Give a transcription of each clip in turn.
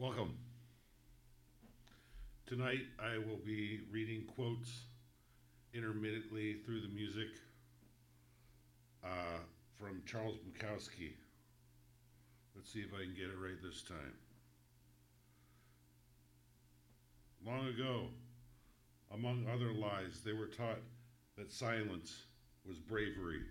Welcome. Tonight I will be reading quotes intermittently through the music uh, from Charles Bukowski. Let's see if I can get it right this time. Long ago, among other lies, they were taught that silence was bravery.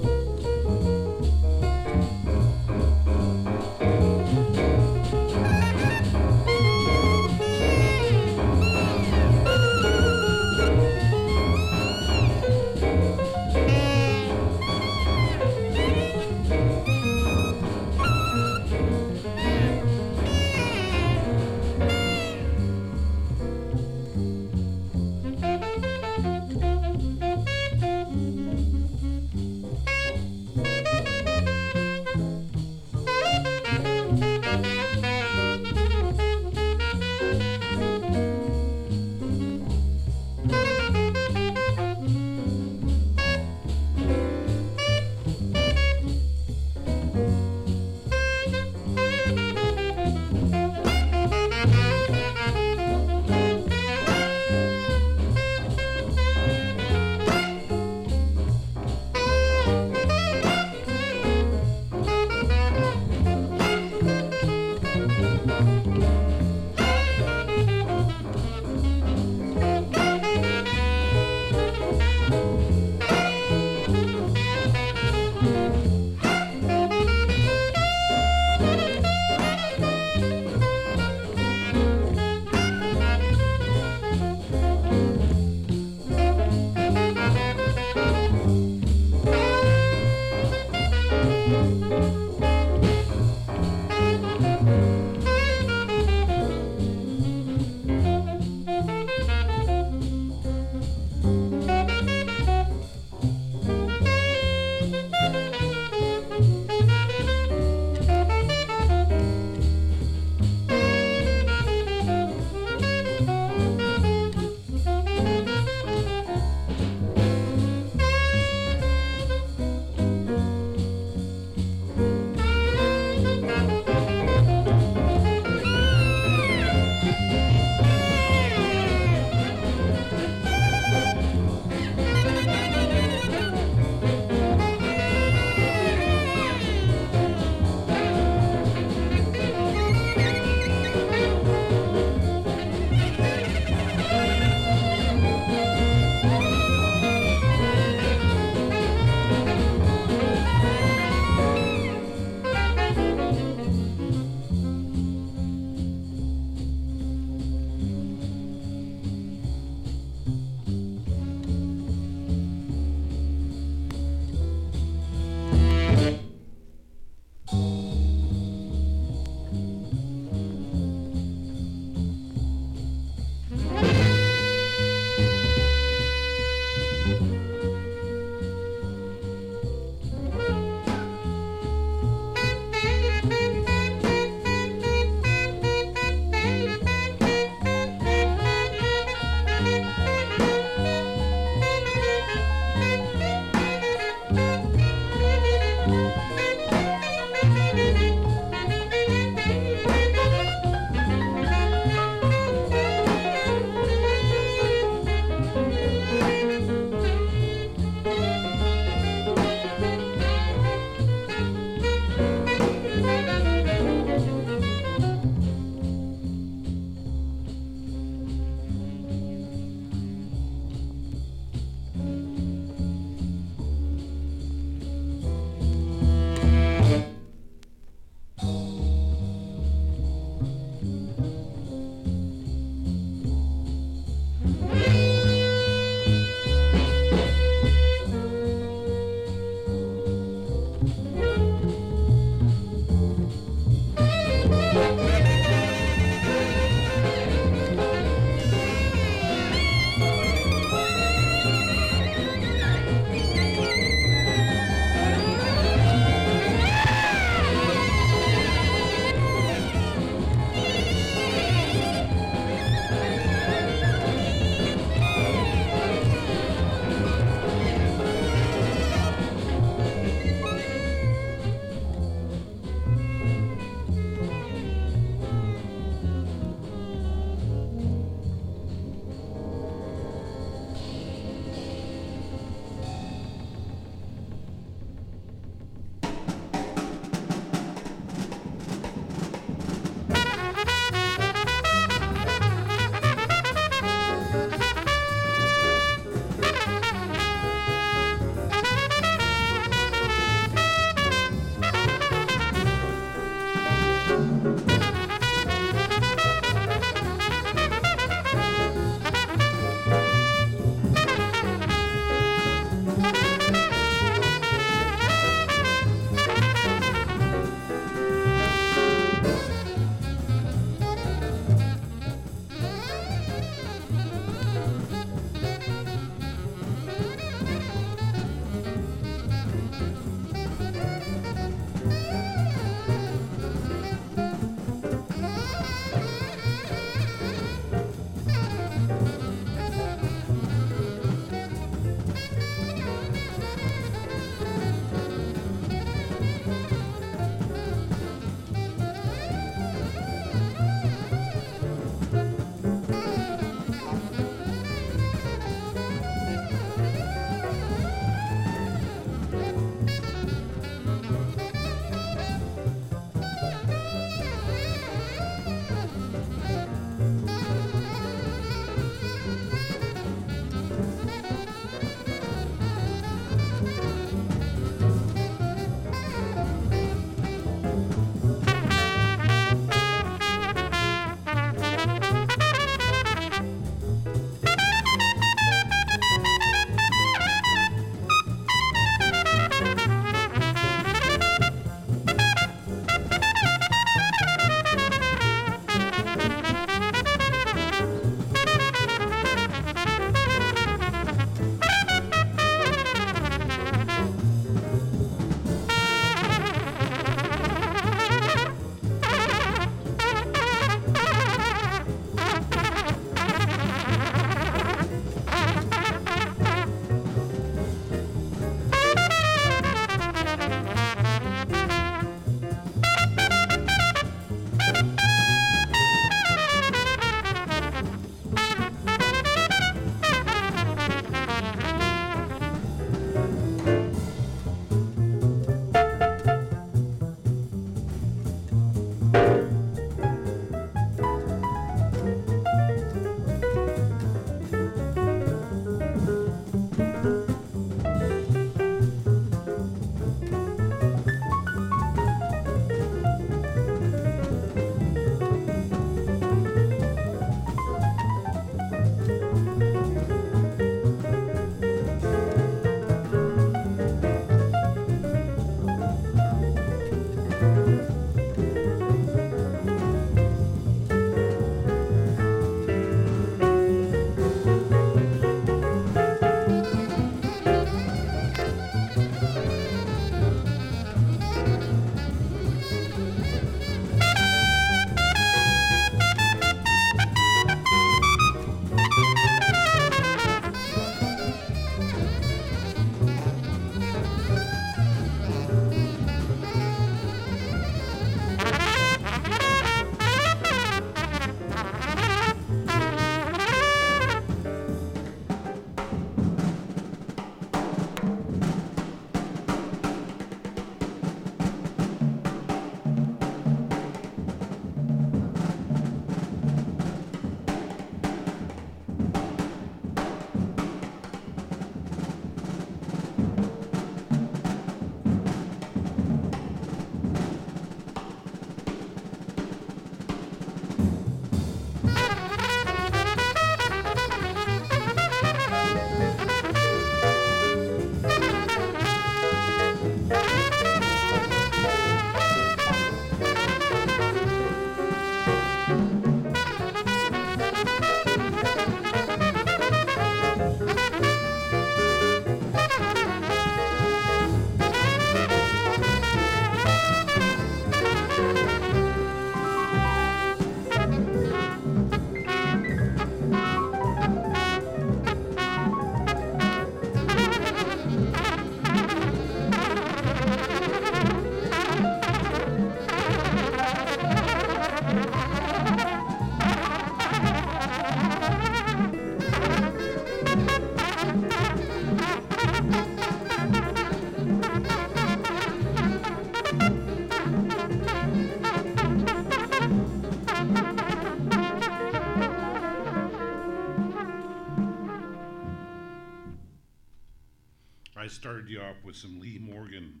Off with some Lee Morgan.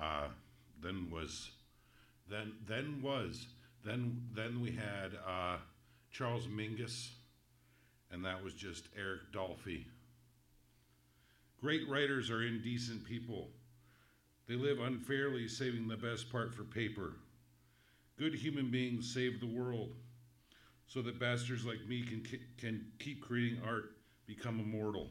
Uh, then was Then, then was, then, then we had, uh, Charles Mingus, and that was just Eric Dolphy. Great writers are indecent people. They live unfairly, saving the best part for paper. Good human beings save the world so that bastards like me can, can keep creating art, become immortal.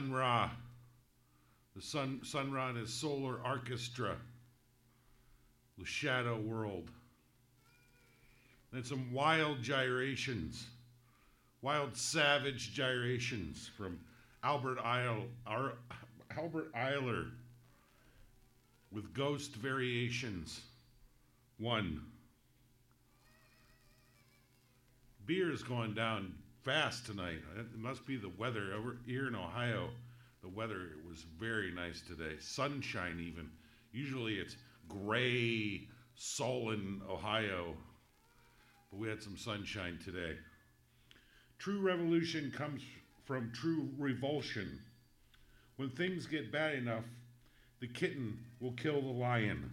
Sun Ra, the Sun Sun Ra and his Solar Arkestra, the Shadow World. Then some wild gyrations, wild savage gyrations from Albert Isle, Ar, Albert Ayler with Ghost Variations. One. Beer is going down fast tonight. It must be the weather. Over here in Ohio, the weather was very nice today. Sunshine, even. Usually it's gray, sullen Ohio, but we had some sunshine today. True revolution comes from true revulsion. When things get bad enough, the kitten will kill the lion.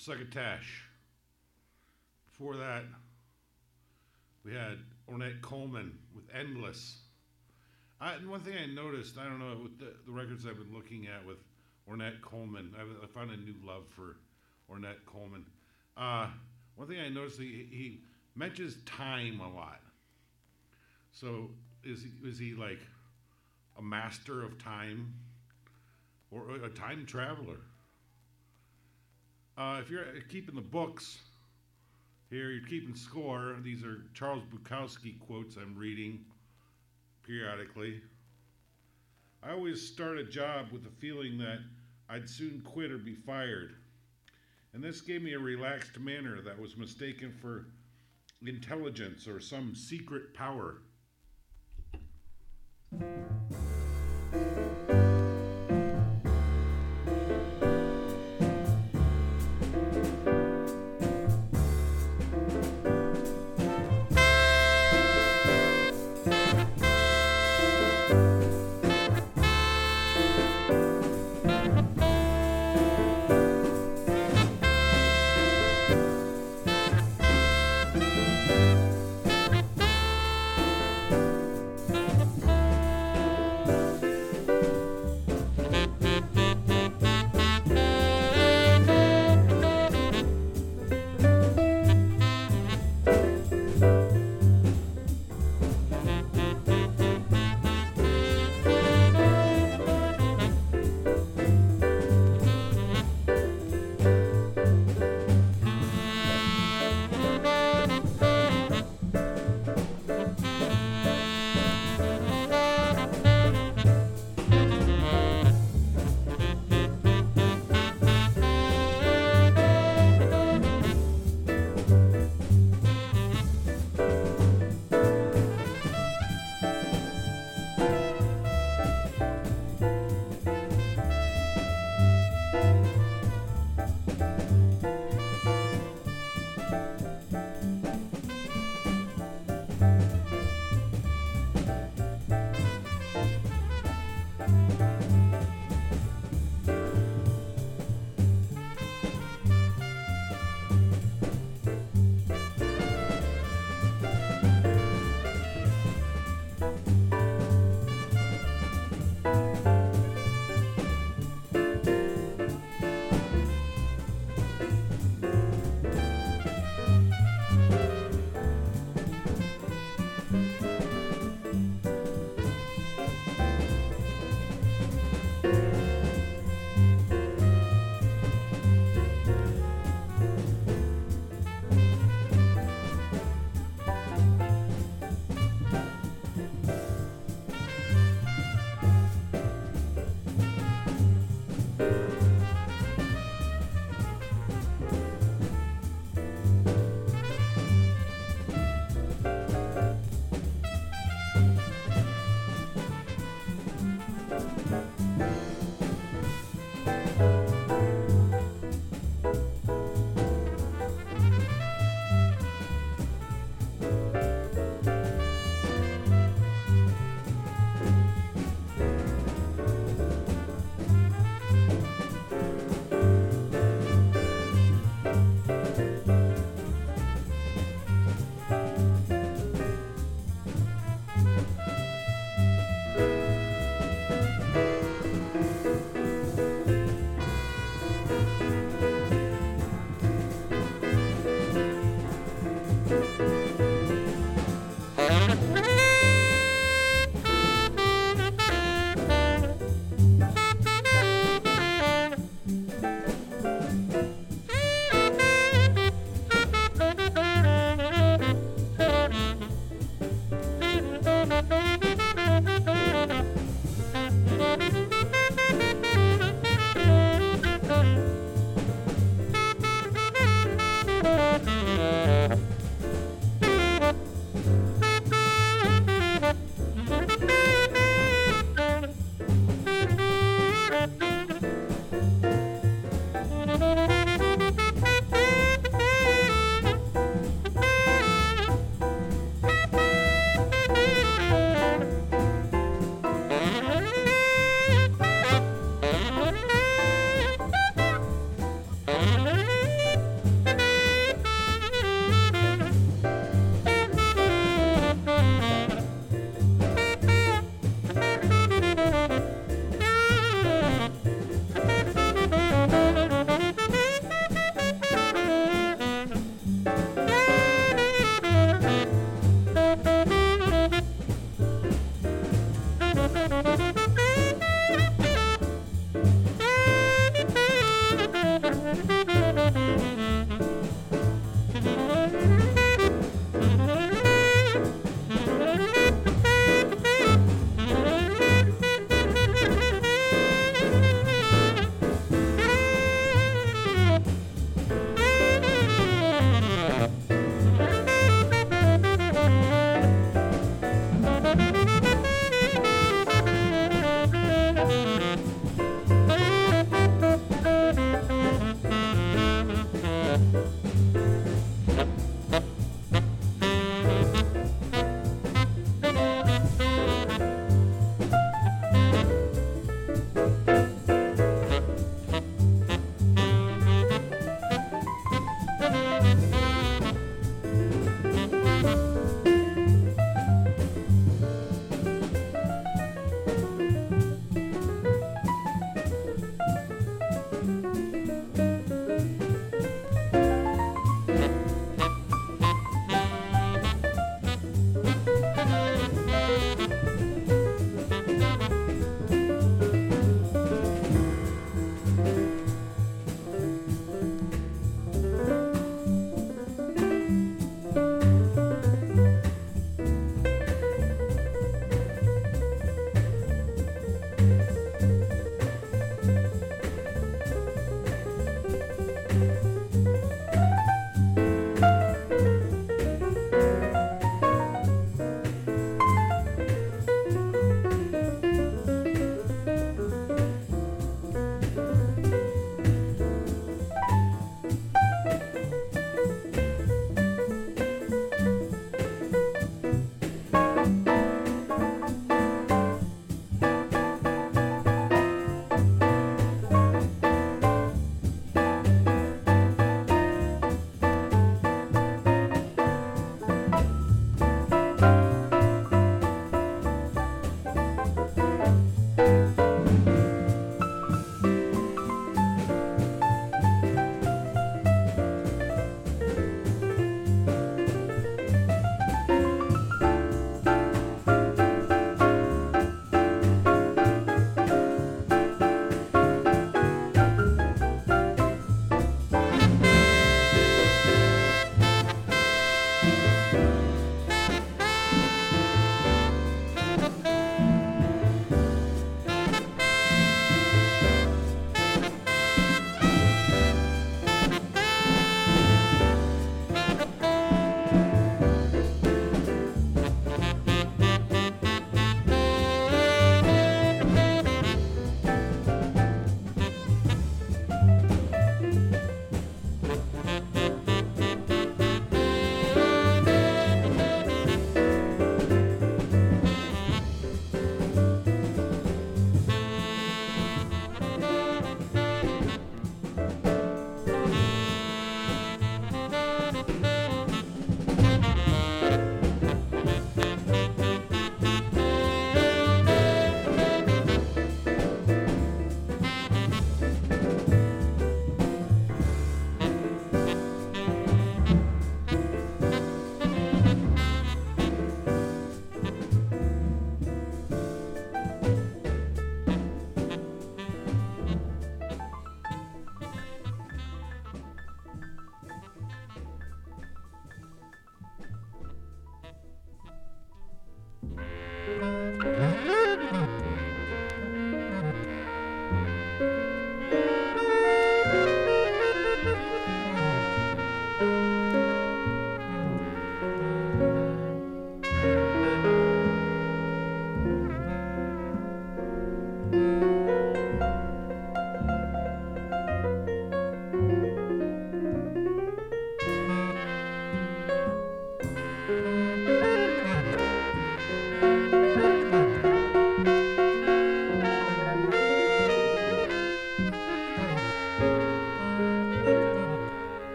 Succotash. Before that, we had Ornette Coleman with Endless. I, one thing I noticed, I don't know, with the, the records I've been looking at with Ornette Coleman, I, I found a new love for Ornette Coleman. Uh, one thing I noticed, he, he mentions time a lot. So is he, is he like a master of time or a time traveler? Uh, if you're keeping the books here, you're keeping score. These are Charles Bukowski quotes I'm reading periodically. I always start a job with the feeling that I'd soon quit or be fired. And this gave me a relaxed manner that was mistaken for intelligence or some secret power.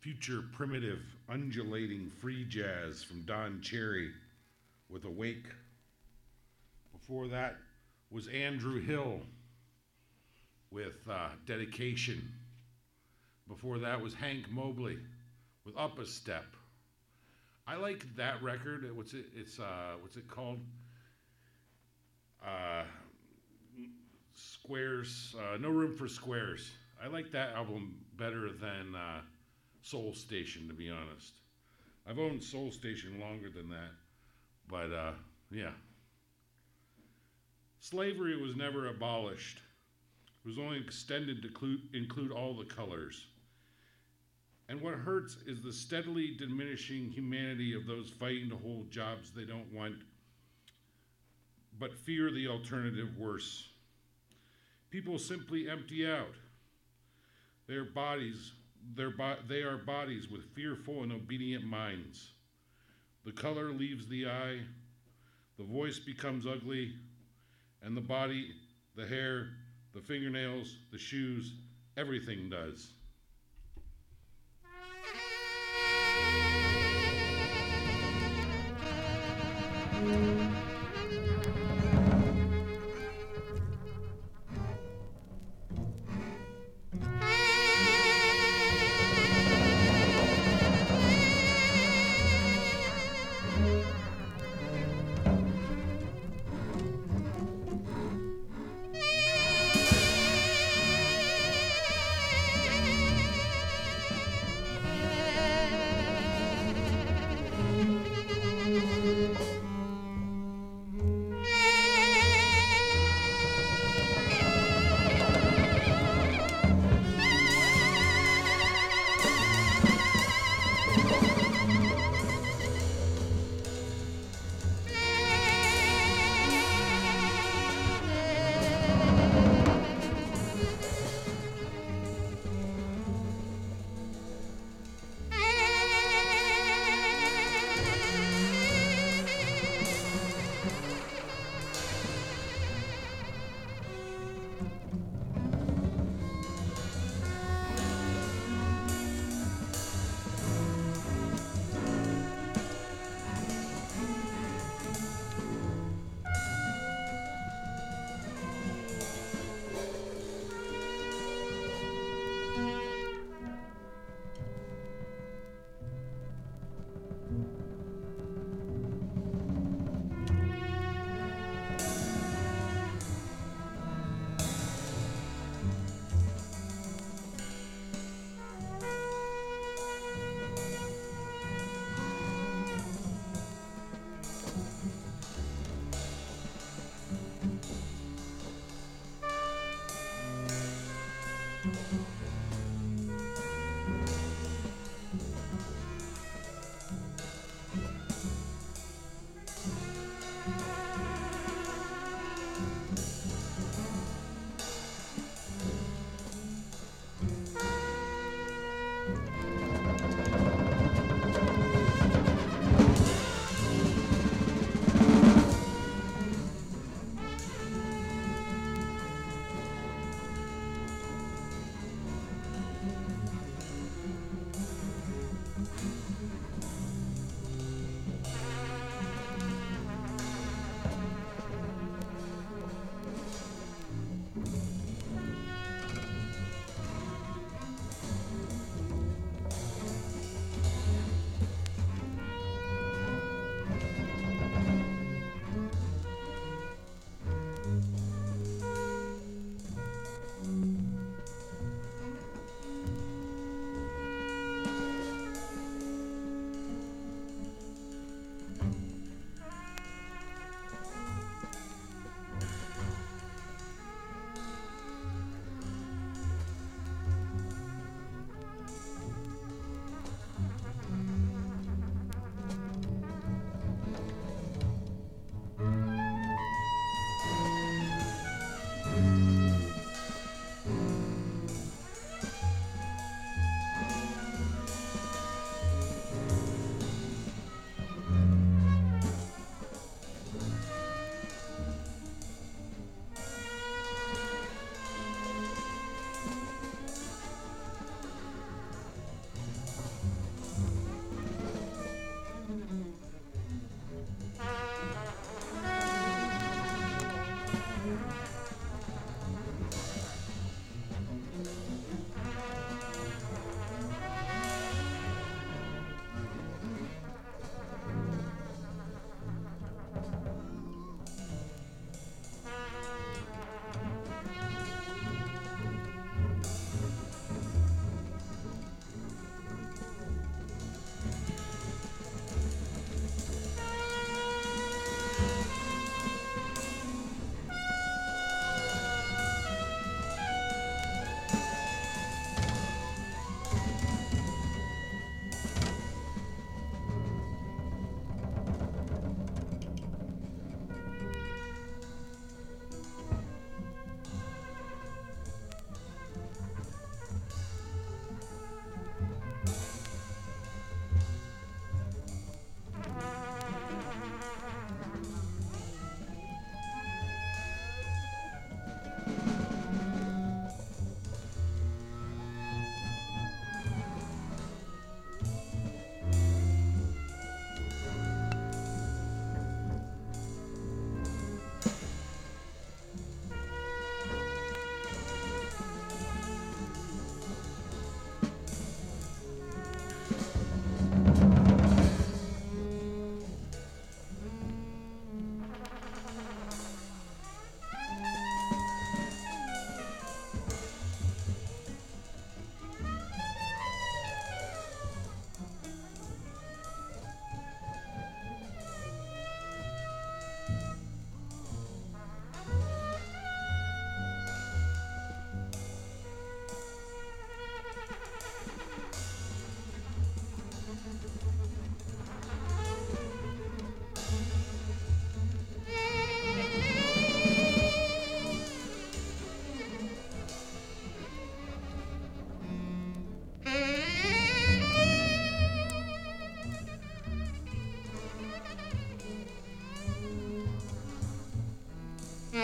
Future primitive, undulating free jazz from Don Cherry with Awake. Before that was Andrew Hill with uh, Dedication. Before that was Hank Mobley with Up a Step. I like that record. What's it? It's uh, what's it called? Uh, Squares. Uh, no room for squares. I like that album better than uh, Soul Station, to be honest. I've owned Soul Station longer than that, but uh, yeah. Slavery was never abolished. It was only extended to include, include all the colors. And what hurts is the steadily diminishing humanity of those fighting to hold jobs they don't want, but fear the alternative worse. People simply empty out. Their bodies, their bo- they are bodies with fearful and obedient minds. The color leaves the eye, the voice becomes ugly, and the body, the hair, the fingernails, the shoes, everything does.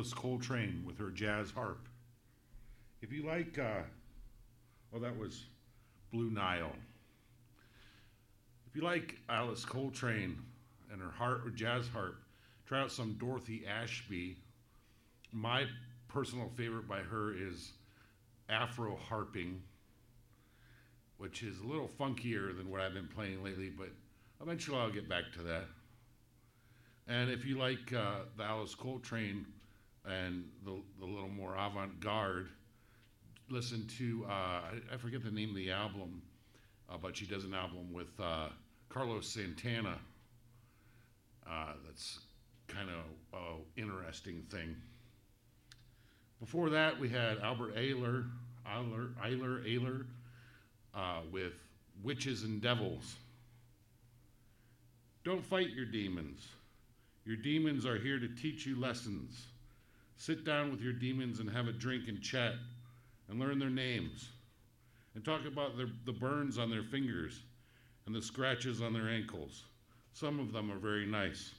Alice Coltrane with her jazz harp. If you like, uh, well, that was Blue Nile. If you like Alice Coltrane and her harp jazz harp, try out some Dorothy Ashby. My personal favorite by her is Afro Harping, which is a little funkier than what I've been playing lately, but eventually I'll get back to that. And if you like uh, the Alice Coltrane and the, the little more avant garde, listen to, uh, I, forget the name of the album, uh, but she does an album with uh, Carlos Santana. Uh, that's kind of an interesting thing. Before that, we had Albert Ayler, Ayler, Ayler, Ayler uh, with Witches and Devils. Don't fight your demons. Your demons are here to teach you lessons. Sit down with your demons and have a drink and chat and learn their names and talk about their, the burns on their fingers and the scratches on their ankles. Some of them are very nice.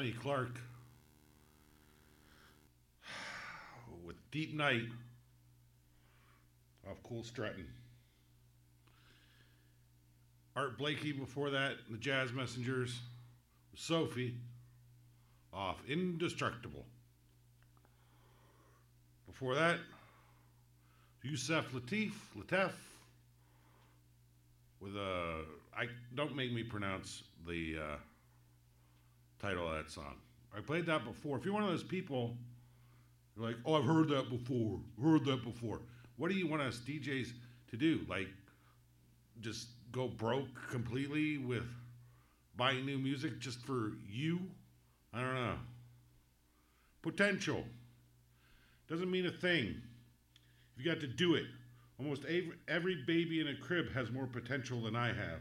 Sonny Clark with Deep Night off Cool Struttin'. Art Blakey before that, the Jazz Messengers, Sophie off Indestructible. Before that, Yusef Lateef, Lateef with a I don't make me pronounce the uh, title of that song. I played that before. If you're one of those people, you're like, oh, I've heard that before, heard that before. What do you want us DJs to do? Like, just go broke completely with buying new music just for you? I don't know. Potential doesn't mean a thing. You got to do it. Almost every, every baby in a crib has more potential than I have.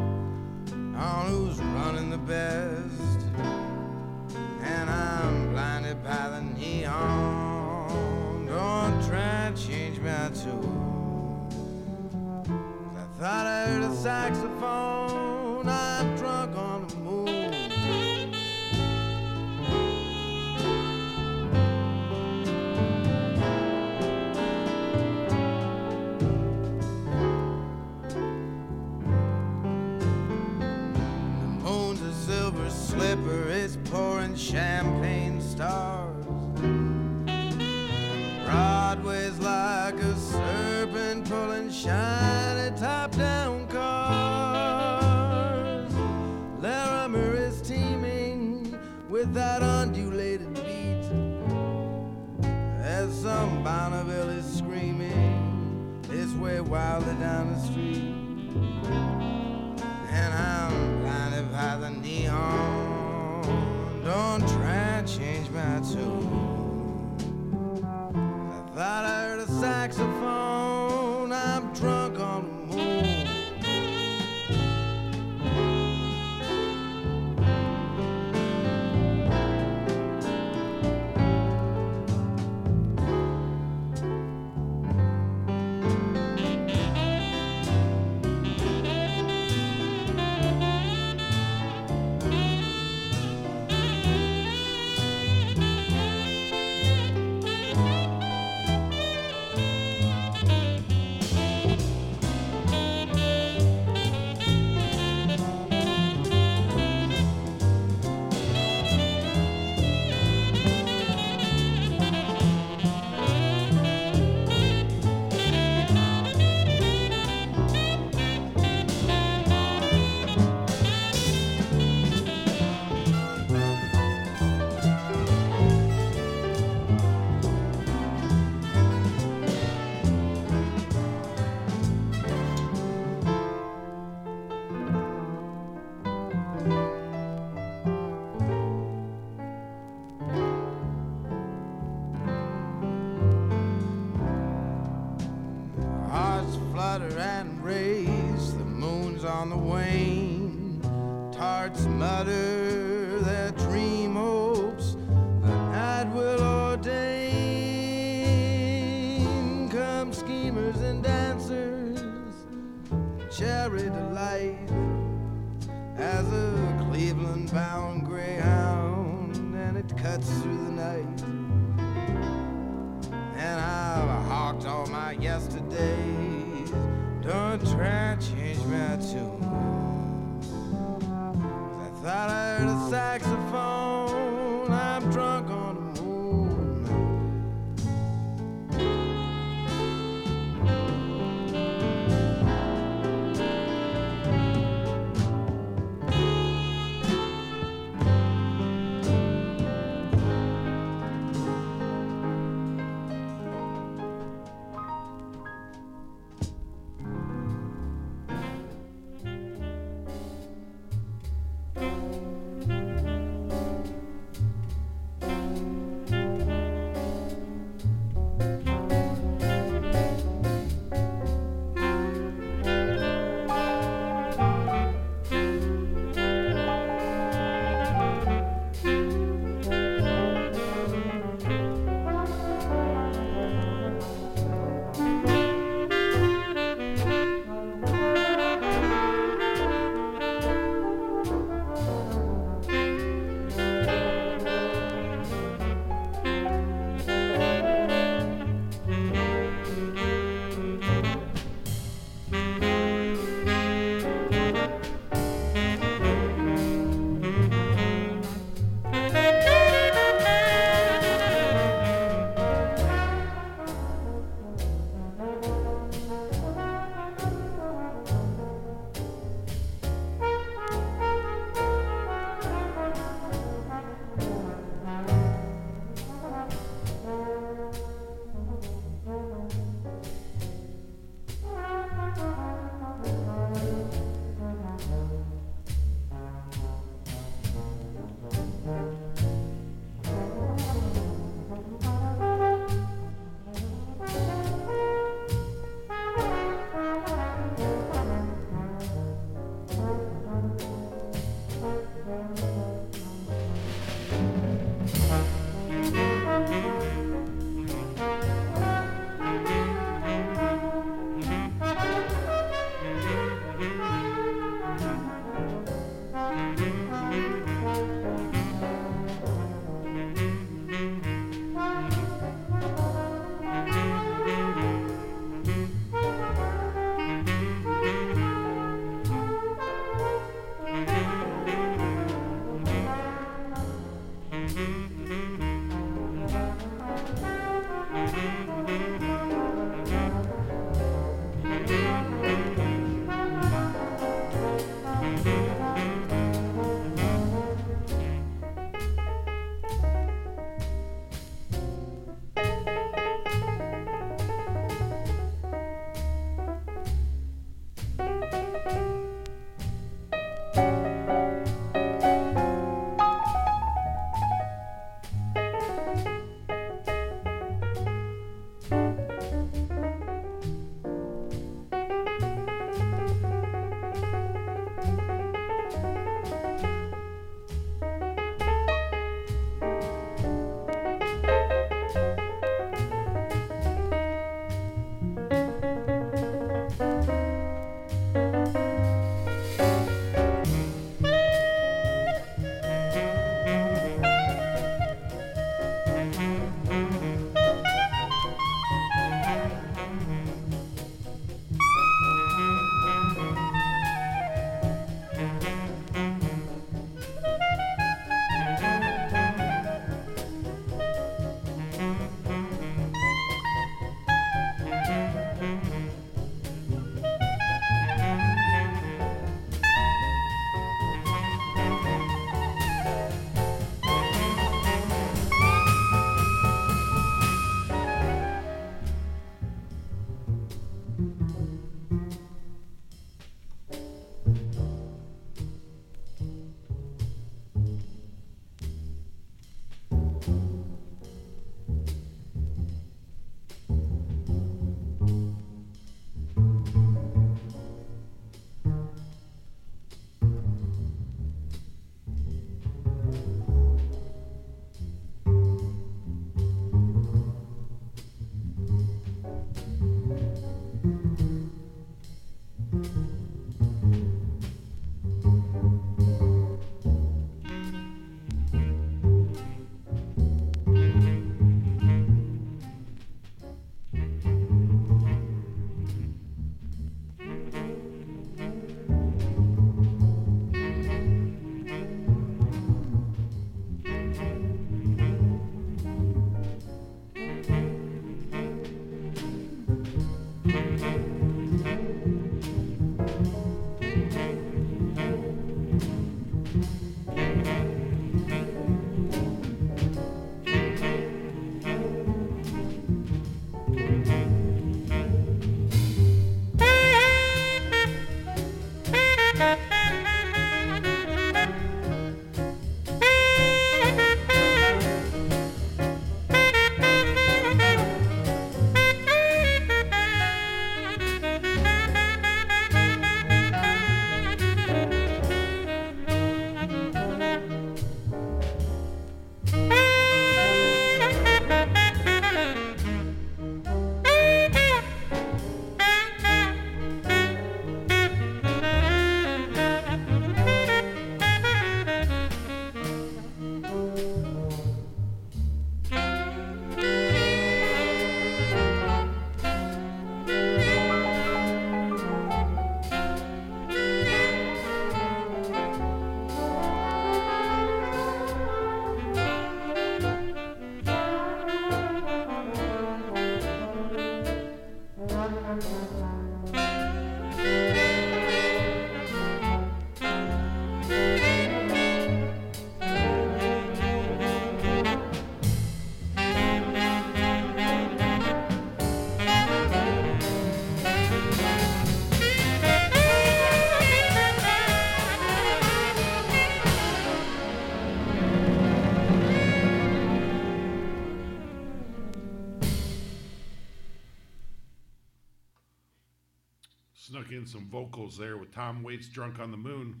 In some vocals there with Tom Waits "Drunk on the Moon."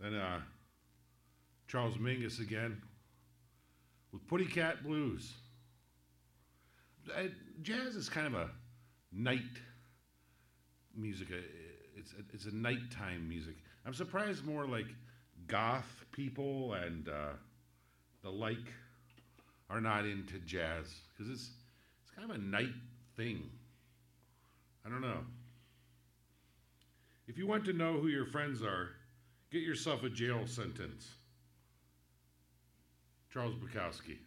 Then uh, Charles Mingus again with "Pussy Cat Dues." Uh, jazz is kind of a night music. uh, It's it's a nighttime music. I'm surprised more like goth people and uh, the like are not into jazz because it's it's kind of a night thing. I don't know. If you want to know who your friends are, get yourself a jail sentence. Charles Bukowski.